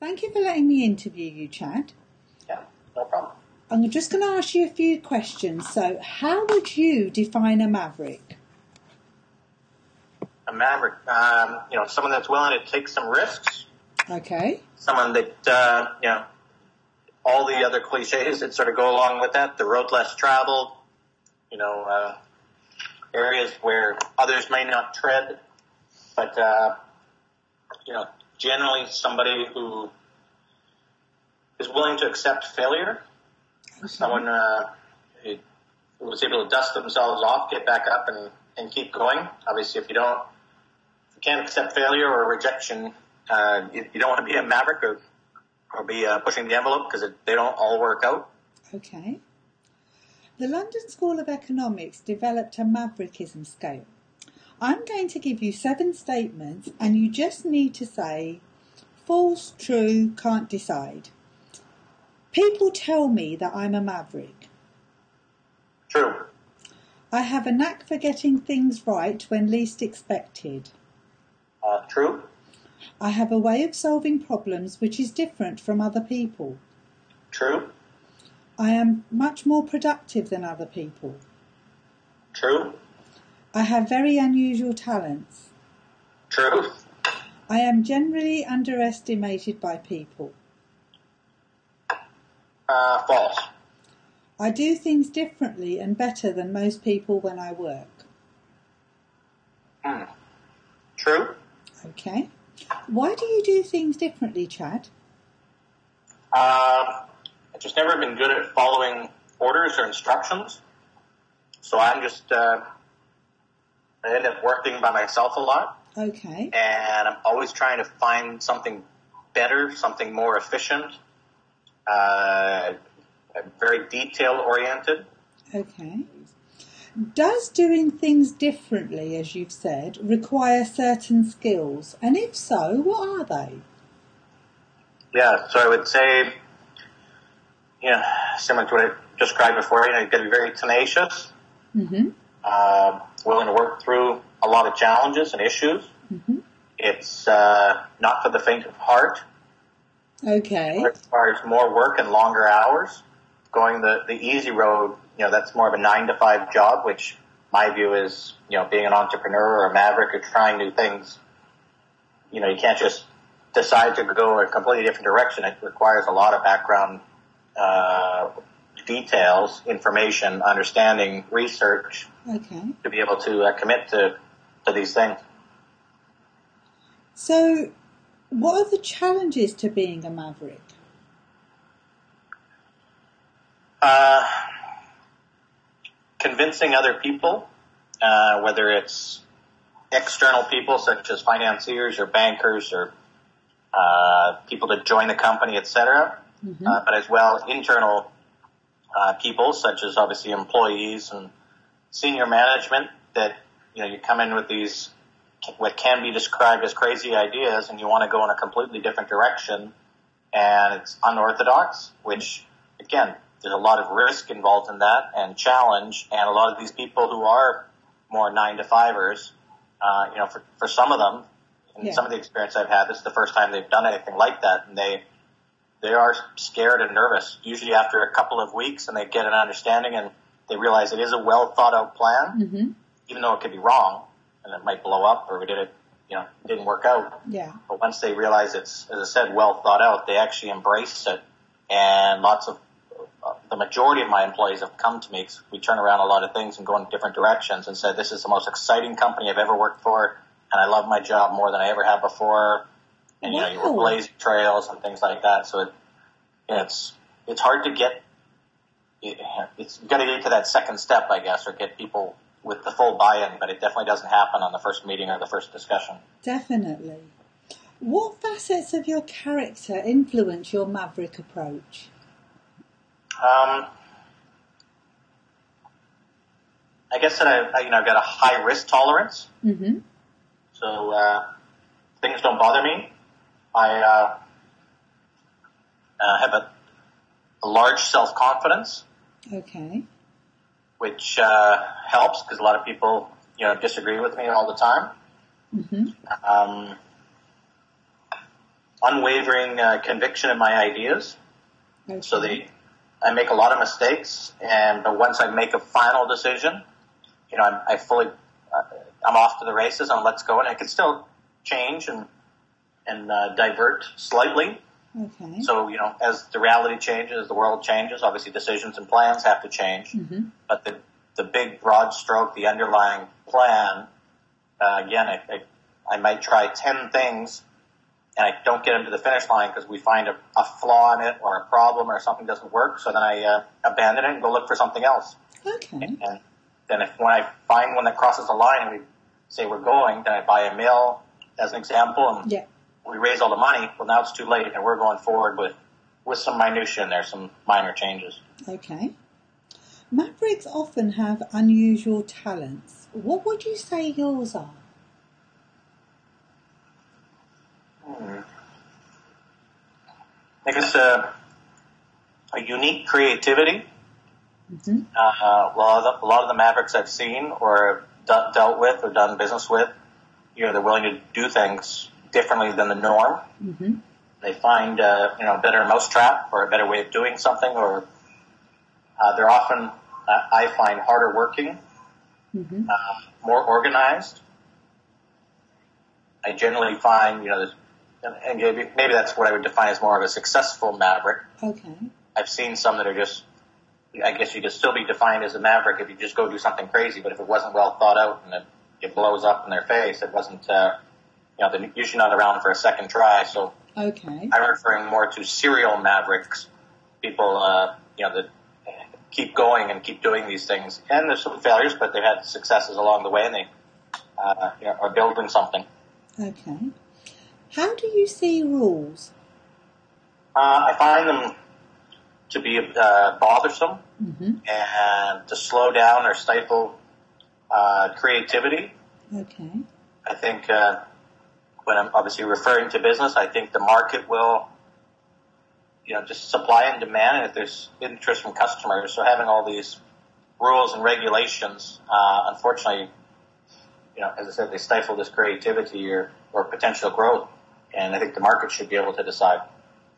Thank you for letting me interview you, Chad. Yeah, no problem. I'm just going to ask you a few questions. So, how would you define a maverick? A maverick, um, you know, someone that's willing to take some risks, Okay. someone that, uh, you know, all the other cliches that sort of go along with that, the road less traveled, you know, uh, areas where others may not tread, but, uh, you know, generally somebody who is willing to accept failure, someone, uh, who who was able to dust themselves off, get back up and, and keep going. Obviously, if you don't, if you can't accept failure or rejection, uh, you, you don't want to be a maverick or, or be uh, pushing the envelope because they don't all work out. Okay. The London School of Economics developed a Maverickism scale. I'm going to give you seven statements, and you just need to say false, true, can't decide. People tell me that I'm a maverick. True. I have a knack for getting things right when least expected. Uh, true. I have a way of solving problems which is different from other people. True. I am much more productive than other people. True. I have very unusual talents. True. I am generally underestimated by people. Uh, false. I do things differently and better than most people when I work. Hmm. True. Okay. Why do you do things differently, Chad? Uh, I've just never been good at following orders or instructions. So I'm just, uh, I end up working by myself a lot. Okay. and I'm always trying to find something better, something more efficient, uh, very detail oriented. Okay. Does doing things differently, as you've said, require certain skills? And if so, what are they? Yeah, so I would say, yeah, similar to what I described before, you know, you've got to be very tenacious, Mm-hmm. uh, willing to work through a lot of challenges and issues. Mm-hmm. It's uh, not for the faint of heart. Okay. It requires more work and longer hours. Going the, the easy road, you know, that's more of a nine to five job, which my view is, you know, being an entrepreneur or a maverick or trying new things, you know, you can't just decide to go a completely different direction. It requires a lot of background, uh, details, information, understanding, research Okay. to be able to uh, commit to, to these things. So, what are the challenges to being a maverick? Uh, convincing other people, uh, whether it's external people such as financiers or bankers or uh, people to join the company, etc., Mhm. uh, but as well internal uh, people such as obviously employees and senior management that you know you come in with these what can be described as crazy ideas and you want to go in a completely different direction and it's unorthodox, which again, there's a lot of risk involved in that and challenge and a lot of these people who are more nine to fivers, uh, you know, for, for some of them, in Yeah. some of the experience I've had, this is the first time they've done anything like that and they, they are scared and nervous, usually after a couple of weeks and they get an understanding and they realize it is a well thought out plan, Mm-hmm. even though it could be wrong and it might blow up or we did it, you know, didn't work out. Yeah. But once they realize it's, as I said, well thought out, they actually embrace it. And lots of, uh, the majority of my employees have come to me 'cause we turn around a lot of things and go in different directions and said, this is the most exciting company I've ever worked for. And I love my job more than I ever have before. And, you know, you Wow. work blazing trails and things like that. So it, it's, it's hard to get, it, it's got to get to that second step, I guess, or get people with the full buy-in, but it definitely doesn't happen on the first meeting or the first discussion. Definitely. What facets of your character influence your maverick approach? Um, I guess that I, I, you know, I've got a high risk tolerance, Mm-hmm. so uh, things don't bother me. I uh, uh, have a, a large self confidence, Okay. which uh, helps because a lot of people, you know, disagree with me all the time. Mm-hmm. Um, unwavering uh, conviction in my ideas. Okay. So they, I make a lot of mistakes, and but once I make a final decision, you know, I'm, I fully, uh, I'm off to the races and let's go. And I can still change and and uh, divert slightly. Okay. So you know, as the reality changes, the world changes. Obviously, decisions and plans have to change. Mm-hmm. But the the big broad stroke, the underlying plan, uh, again, I, I I might try ten things, and I don't get them to the finish line because we find a, a flaw in it or a problem or something doesn't work. So then I uh, abandon it and go look for something else. Okay. And then if when I find one that crosses the line and we say we're going, then I buy a mill as an example, and Yeah. We raise all the money. Well, now it's too late, and we're going forward with with some minutia in there, some minor changes. Okay. Mavericks often have unusual talents. What would you say yours are? I think it's a, a unique creativity. hmm Uh, a lot of the, a lot of the Mavericks I've seen or d- dealt with or done business with, you know, they're willing to do things differently than the norm. hmm They find, uh, you know, a better mousetrap or a better way of doing something, or uh, they're often, uh, I find, harder working, hmm uh, more organized. I generally find, you know, and maybe, maybe that's what I would define as more of a successful maverick. Okay. I've seen some that are just, I guess you could still be defined as a maverick if you just go do something crazy, but if it wasn't well thought out and it, it blows up in their face, it wasn't, uh, you know, they're usually not around for a second try. So Okay. I'm referring more to serial mavericks, people, uh, you know, that keep going and keep doing these things. And there's some failures, but they've had successes along the way and they, uh, you know, are building something. Okay. How do you see rules? Uh, I find them to be uh, bothersome hmm and to slow down or stifle uh, creativity. Okay. I think uh, when I'm obviously referring to business, I think the market will, you know, just supply and demand, and if there's interest from customers. So having all these rules and regulations, uh, unfortunately, you know, as I said, they stifle this creativity or, or potential growth. And I think the market should be able to decide.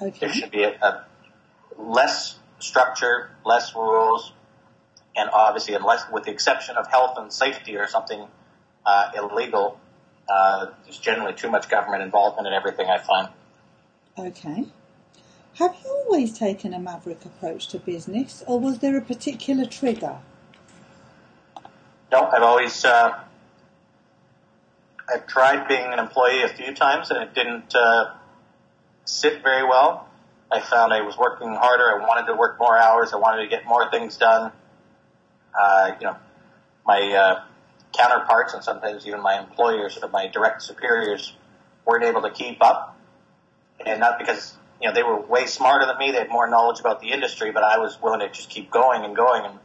There should be a, a less structure, less rules, and obviously, unless with the exception of health and safety or something uh, illegal, uh, there's generally too much government involvement in everything. I find. Okay. Have you always taken a maverick approach to business, or was there a particular trigger? No, I've always uh, I've tried being an employee a few times, and it didn't uh, sit very well. I found I was working harder. I wanted to work more hours. I wanted to get more things done. Uh, you know, my uh, counterparts and sometimes even my employers or my direct superiors weren't able to keep up, and not because you know they were way smarter than me. They had more knowledge about the industry, but I was willing to just keep going and going, and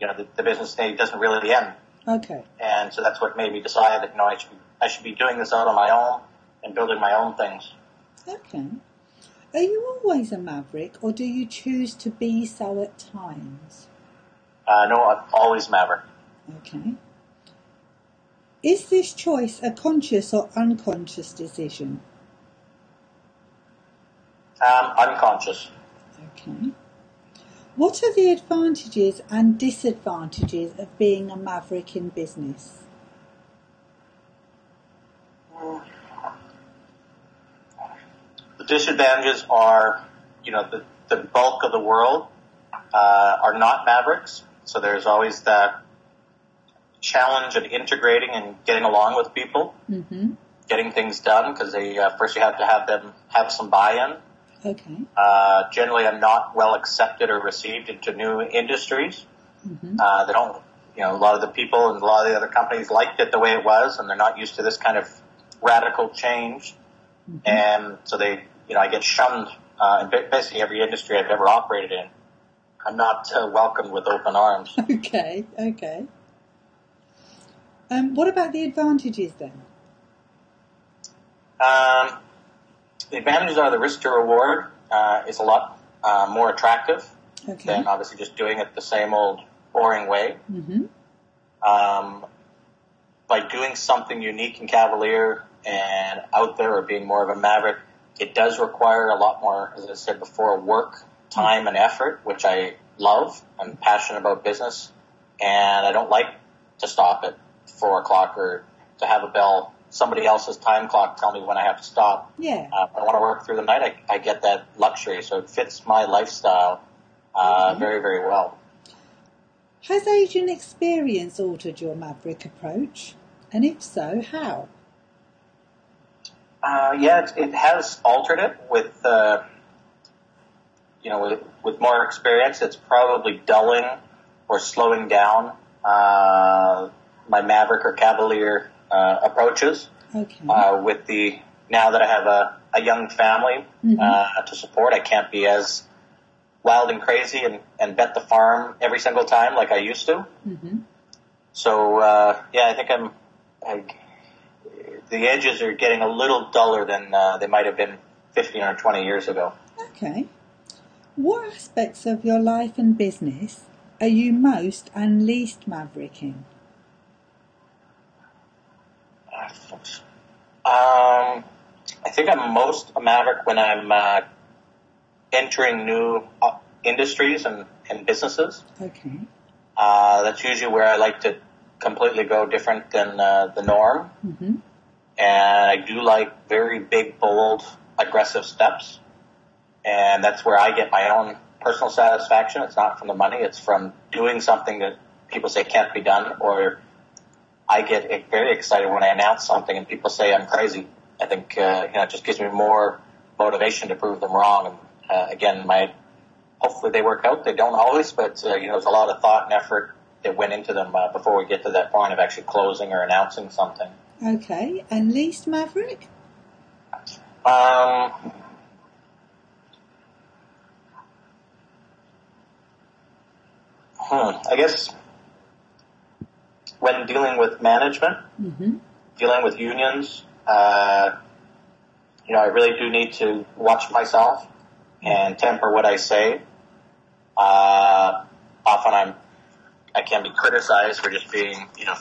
you know the, the business day doesn't really end Okay. and so that's what made me decide that you know I should be, I should be doing this out on my own and building my own things. Okay. Are you always a maverick, or do you choose to be so at times? Uh, no, I'm always Maverick. Okay. Is this choice a conscious or unconscious decision? Um, unconscious. Okay. What are the advantages and disadvantages of being a maverick in business? The disadvantages are, you know, the, the bulk of the world uh, are not Mavericks, so there's always that challenge of integrating and getting along with people, Mm-hmm. getting things done because they uh, first you have to have them have some buy-in. Okay. Uh, generally, I'm not well accepted or received into new industries. Mm-hmm. Uh, they don't, you know, a lot of the people and a lot of the other companies liked it the way it was, and they're not used to this kind of radical change. And so they, you know, I get shunned uh, in basically every industry I've ever operated in. I'm not uh, welcomed with open arms. Okay. Okay. Um, what about the advantages then? Um, the advantages are the risk to reward uh, is a lot uh, more attractive Okay. than obviously just doing it the same old boring way. Mm-hmm. um, by doing something unique and cavalier and out there or being more of a maverick, it does require a lot more, as I said before, work, time, and effort, which I love. I'm passionate about business, and I don't like to stop at four o'clock or to have a bell, somebody else's time clock tell me when I have to stop. Yeah. Uh, if I want to work through the night, I, I get that luxury, so it fits my lifestyle uh, Mhm. very, very well. Has Asian experience altered your maverick approach? And if so, how? Uh, yeah, it, it has altered it with, uh, you know, with, with more experience. It's probably dulling or slowing down uh, my maverick or cavalier uh, approaches. Okay. Uh, with the now that I have a, a young family Mhm. uh, to support, I can't be as wild and crazy and, and bet the farm every single time like I used to. hmm So uh, yeah, I think I'm. I, the edges are getting a little duller than uh, they might have been 15 or 20 years ago. Okay. What aspects of your life and business are you most and least maverick in? Um, I think I'm most a maverick when I'm uh, entering new uh, industries and, and businesses. Okay. Uh, that's usually where I like to completely go different than uh, the norm. Mm-hmm. and I do like very big, bold, aggressive steps. And that's where I get my own personal satisfaction. It's not from the money; it's from doing something that people say can't be done, or I get very excited when I announce something and people say I'm crazy. I think uh, you know it just gives me more motivation to prove them wrong. And uh, again, my hopefully they work out. They don't always, but uh, you know there's a lot of thought and effort that went into them uh, before we get to that point of actually closing or announcing something. Okay. And least maverick? Um, hmm, I guess when dealing with management, hmm dealing with unions, uh, you know, I really do need to watch myself and temper what I say. Uh, often I'm, I can be criticized for just being, you know,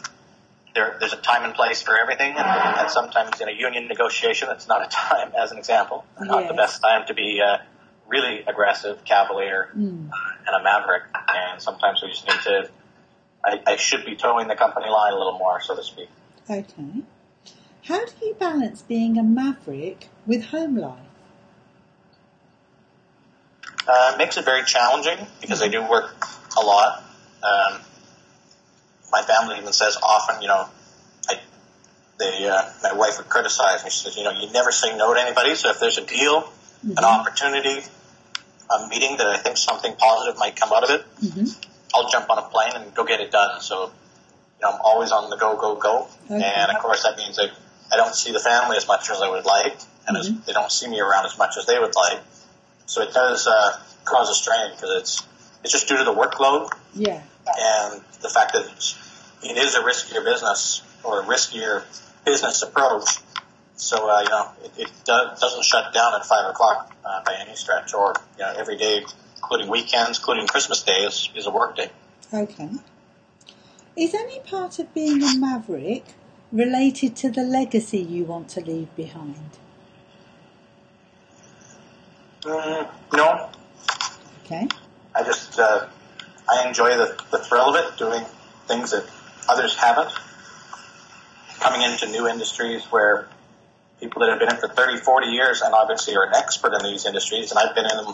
there, there's a time and place for everything, and, and sometimes in a union negotiation, it's not a time, as an example, not the best time to be uh, really aggressive, cavalier, Mm. uh, and a maverick. And sometimes we just need to. I, I should be toeing the company line a little more, so to speak. Okay. How do you balance being a maverick with home life? Uh, it makes it very challenging because I do work a lot. Um, my family even says often, you know, I, they, uh, my wife would criticize me. She says, you know, you never say no to anybody. So if there's a deal, an opportunity, a meeting that I think something positive might come out of it, hmm I'll jump on a plane and go get it done. So, you know, I'm always on the go, go, go. Okay. And of course that means I, I don't see the family as much as I would like and as, they don't see me around as much as they would like. So it does, uh, cause a strain because it's, it's just due to the workload Yeah. and the fact that it's, it is a riskier business or a riskier business approach. So, uh, you know, it, it do, doesn't shut down at five o'clock, uh, by any stretch or, you know, every day, including weekends, including Christmas Day is, is a work day. Okay. Is any part of being a maverick related to the legacy you want to leave behind? Mm, no, Okay. I just uh, I enjoy the, the thrill of it, doing things that others haven't. Coming into new industries where people that have been in for 30, 40 years and obviously are an expert in these industries, and I've been in them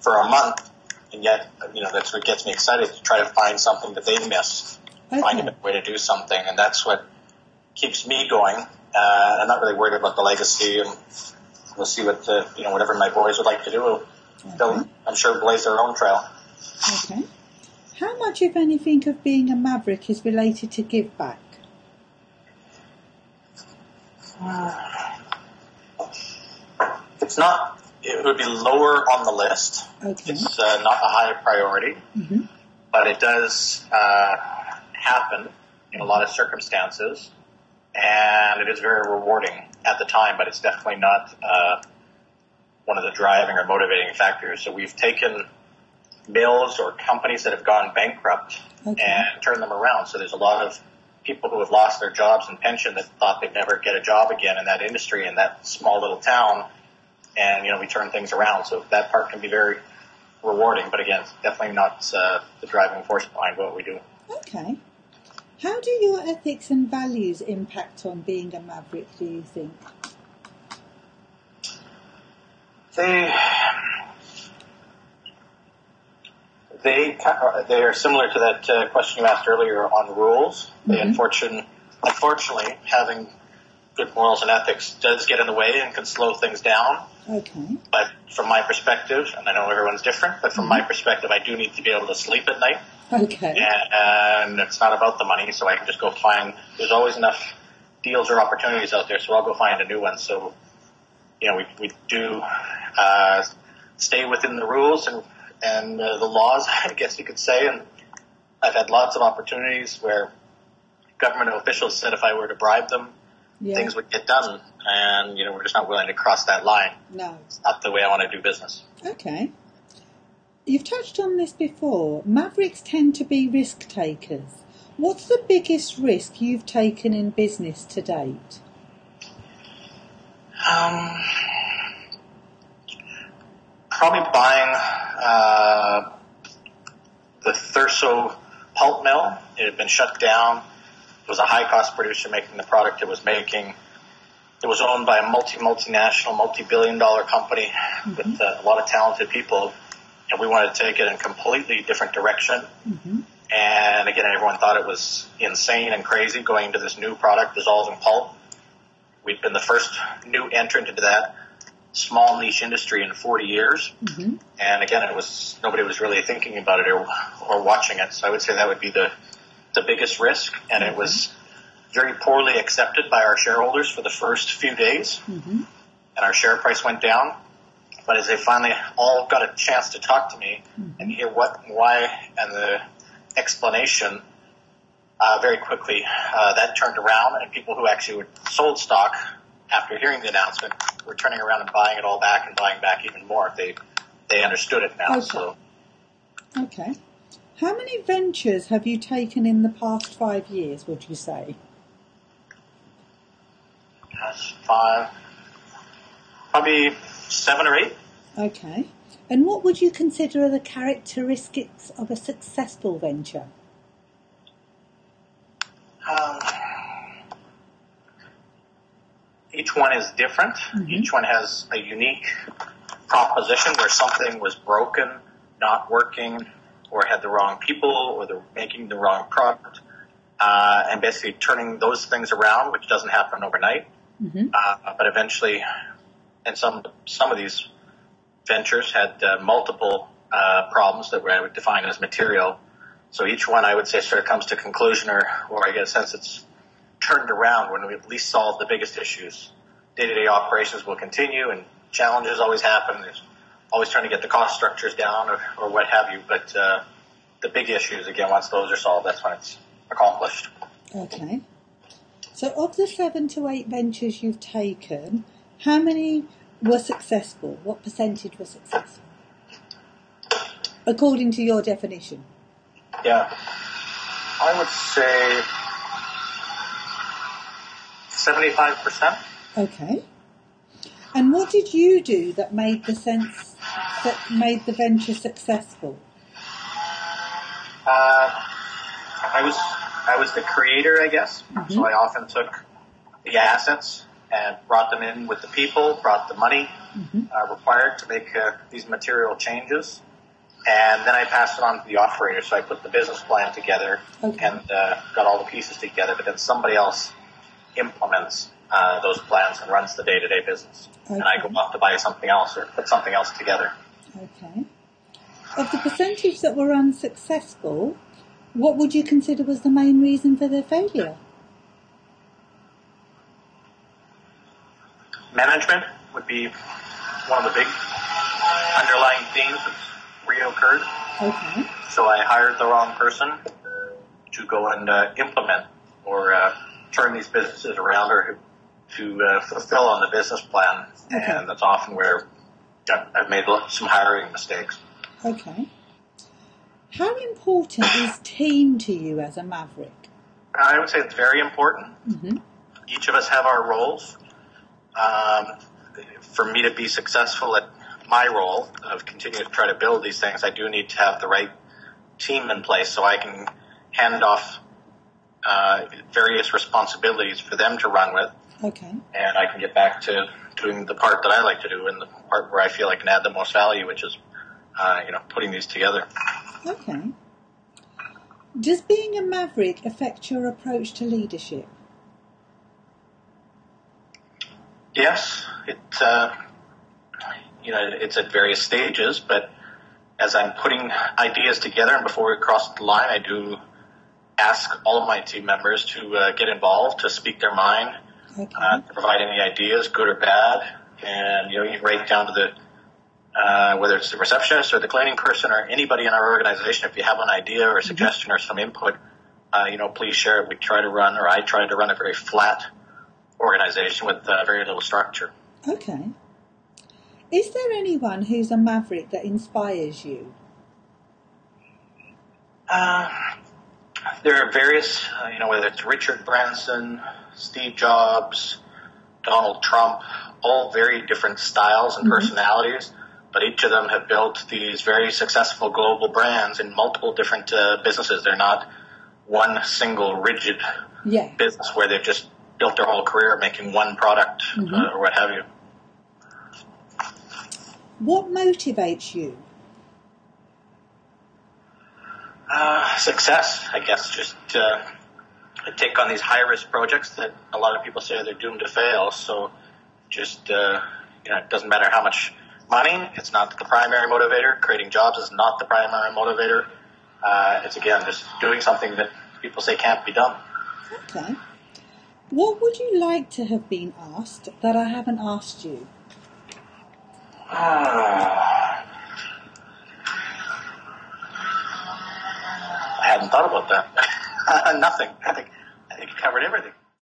for a month, and yet you know that's what gets me excited to try to find something that they miss, find a way to do something, and that's what keeps me going. Uh, I'm not really worried about the legacy, and we'll see what uh, you know whatever my boys would like to do. They'll, I'm sure, blaze their own trail. Okay. How much, if anything, of being a maverick is related to give back? It's not. It would be lower on the list. Okay. It's uh, not a high priority, hmm but it does uh, happen in a lot of circumstances, and it is very rewarding at the time. But it's definitely not uh, one of the driving or motivating factors. So we've taken mills or companies that have gone bankrupt Okay. and turned them around. So there's a lot of people who have lost their jobs and pension that thought they'd never get a job again in that industry in that small little town and you know we turn things around. So that part can be very rewarding, but again, definitely not uh, the driving force behind what we do. Okay. How do your ethics and values impact on being a maverick, do you think? They they they are similar to that uh, question you asked earlier on rules. They Mhm. unfortunately, unfortunately, having good morals and ethics does get in the way and can slow things down. Okay. But from my perspective, and I know everyone's different, but from my perspective, I do need to be able to sleep at night, Okay. and, and it's not about the money. So I can just go find. There's always enough deals or opportunities out there, so I'll go find a new one. So you know, we we do uh, stay within the rules and and uh, the laws, I guess you could say. And I've had lots of opportunities where government officials said if I were to bribe them, Yeah. things would get done, and you know, we're just not willing to cross that line. No. It's not the way I want to do business. Okay. You've touched on this before. Mavericks tend to be risk takers. What's the biggest risk you've taken in business to date? Um, probably buying uh, the Thurso pulp mill. It had been shut down. It was a high cost producer making the product it was making. It was owned by a multi multinational, multi billion dollar company with uh, a lot of talented people, and we wanted to take it in a completely different direction. Mm-hmm. And again, everyone thought it was insane and crazy going into this new product, dissolving pulp. We'd been the first new entrant into that small niche industry in 40 years. Mm-hmm. And again, it was nobody was really thinking about it or, or watching it. So I would say that would be the the biggest risk. And it was very poorly accepted by our shareholders for the first few days, Mm-hmm. and our share price went down. But as they finally all got a chance to talk to me and hear what, and why, and the explanation, uh, very quickly uh, that turned around, and people who actually sold stock after hearing the announcement were turning around and buying it all back and buying back even more. They they understood it now. Okay. So Okay. How many ventures have you taken in the past five years, would you say? that's five, probably seven or eight. Okay. And what would you consider are the characteristics of a successful venture? Um, each one is different. Each one has a unique proposition where something was broken, not working, or had the wrong people, or they're making the wrong product, uh, and basically turning those things around, which doesn't happen overnight. Mhm. Uh, but eventually, and some some of these ventures had uh, multiple uh, problems that I would define as material. So each one, I would say, sort of comes to conclusion, or, or I get a sense it's turned around when we at least solve the biggest issues. Day-to-day operations will continue, and challenges always happen. There's always trying to get the cost structures down, or, or what have you. But uh, the big issues, again, once those are solved, that's when it's accomplished. Okay. So, of the seven to eight ventures you've taken, how many were successful? What percentage were successful? According to your definition. Yeah, I would say seventy-five percent. Okay. And what did you do that made the sense that made the venture successful? Uh, I was I was the creator, I guess. Mhm. So I often took the assets and brought them in with the people, brought the money Mhm. uh, required to make uh, these material changes, and then I passed it on to the operator. So I put the business plan together Okay. and uh, got all the pieces together. But then somebody else implements uh, those plans and runs the day-to-day business, and I go off to buy something else or put something else together. Okay. Of the percentage that were unsuccessful, what would you consider was the main reason for their failure? management would be one of the big underlying themes that's reoccurred. Okay. So I hired the wrong person to go and uh, implement or uh, turn these businesses around or to uh, fulfill on the business plan. Okay. And that's often where I've made some hiring mistakes. Okay. How important is team to you as a maverick? I would say it's very important. hmm Each of us have our roles. Um, for me to be successful at my role of continuing to try to build these things, I do need to have the right team in place so I can hand off uh, various responsibilities for them to run with. Okay. And I can get back to doing the part that I like to do and the part where I feel I can add the most value, which is, uh, you know, putting these together. Okay. Does being a maverick affect your approach to leadership? Yes, it, uh, you know, it's at various stages, but as I'm putting ideas together and before we cross the line, I do ask all of my team members to uh, get involved, to speak their mind, Okay. uh, to provide any ideas, good or bad, and you know, right down to the uh, whether it's the receptionist or the cleaning person or anybody in our organization. If you have an idea or a suggestion or some input, uh, you know, please share it. We try to run, or I try to run a very flat organization with uh, very little structure. Okay. Is there anyone who's a maverick that inspires you? Uh, there are various, uh, you know, whether it's Richard Branson, Steve Jobs, Donald Trump, all very different styles and personalities, but each of them have built these very successful global brands in multiple different uh, businesses. They're not one single rigid Yeah. business where they've just built their whole career making one product uh, or what have you. What motivates you? Uh, success, I guess. Just uh, take on these high risk projects that a lot of people say they're doomed to fail. So just uh, you know, it doesn't matter how much money. It's not the primary motivator. Creating jobs is not the primary motivator. Uh, it's again just doing something that people say can't be done. Okay. What would you like to have been asked that I haven't asked you? I hadn't thought about that. Nothing. I think think covered everything.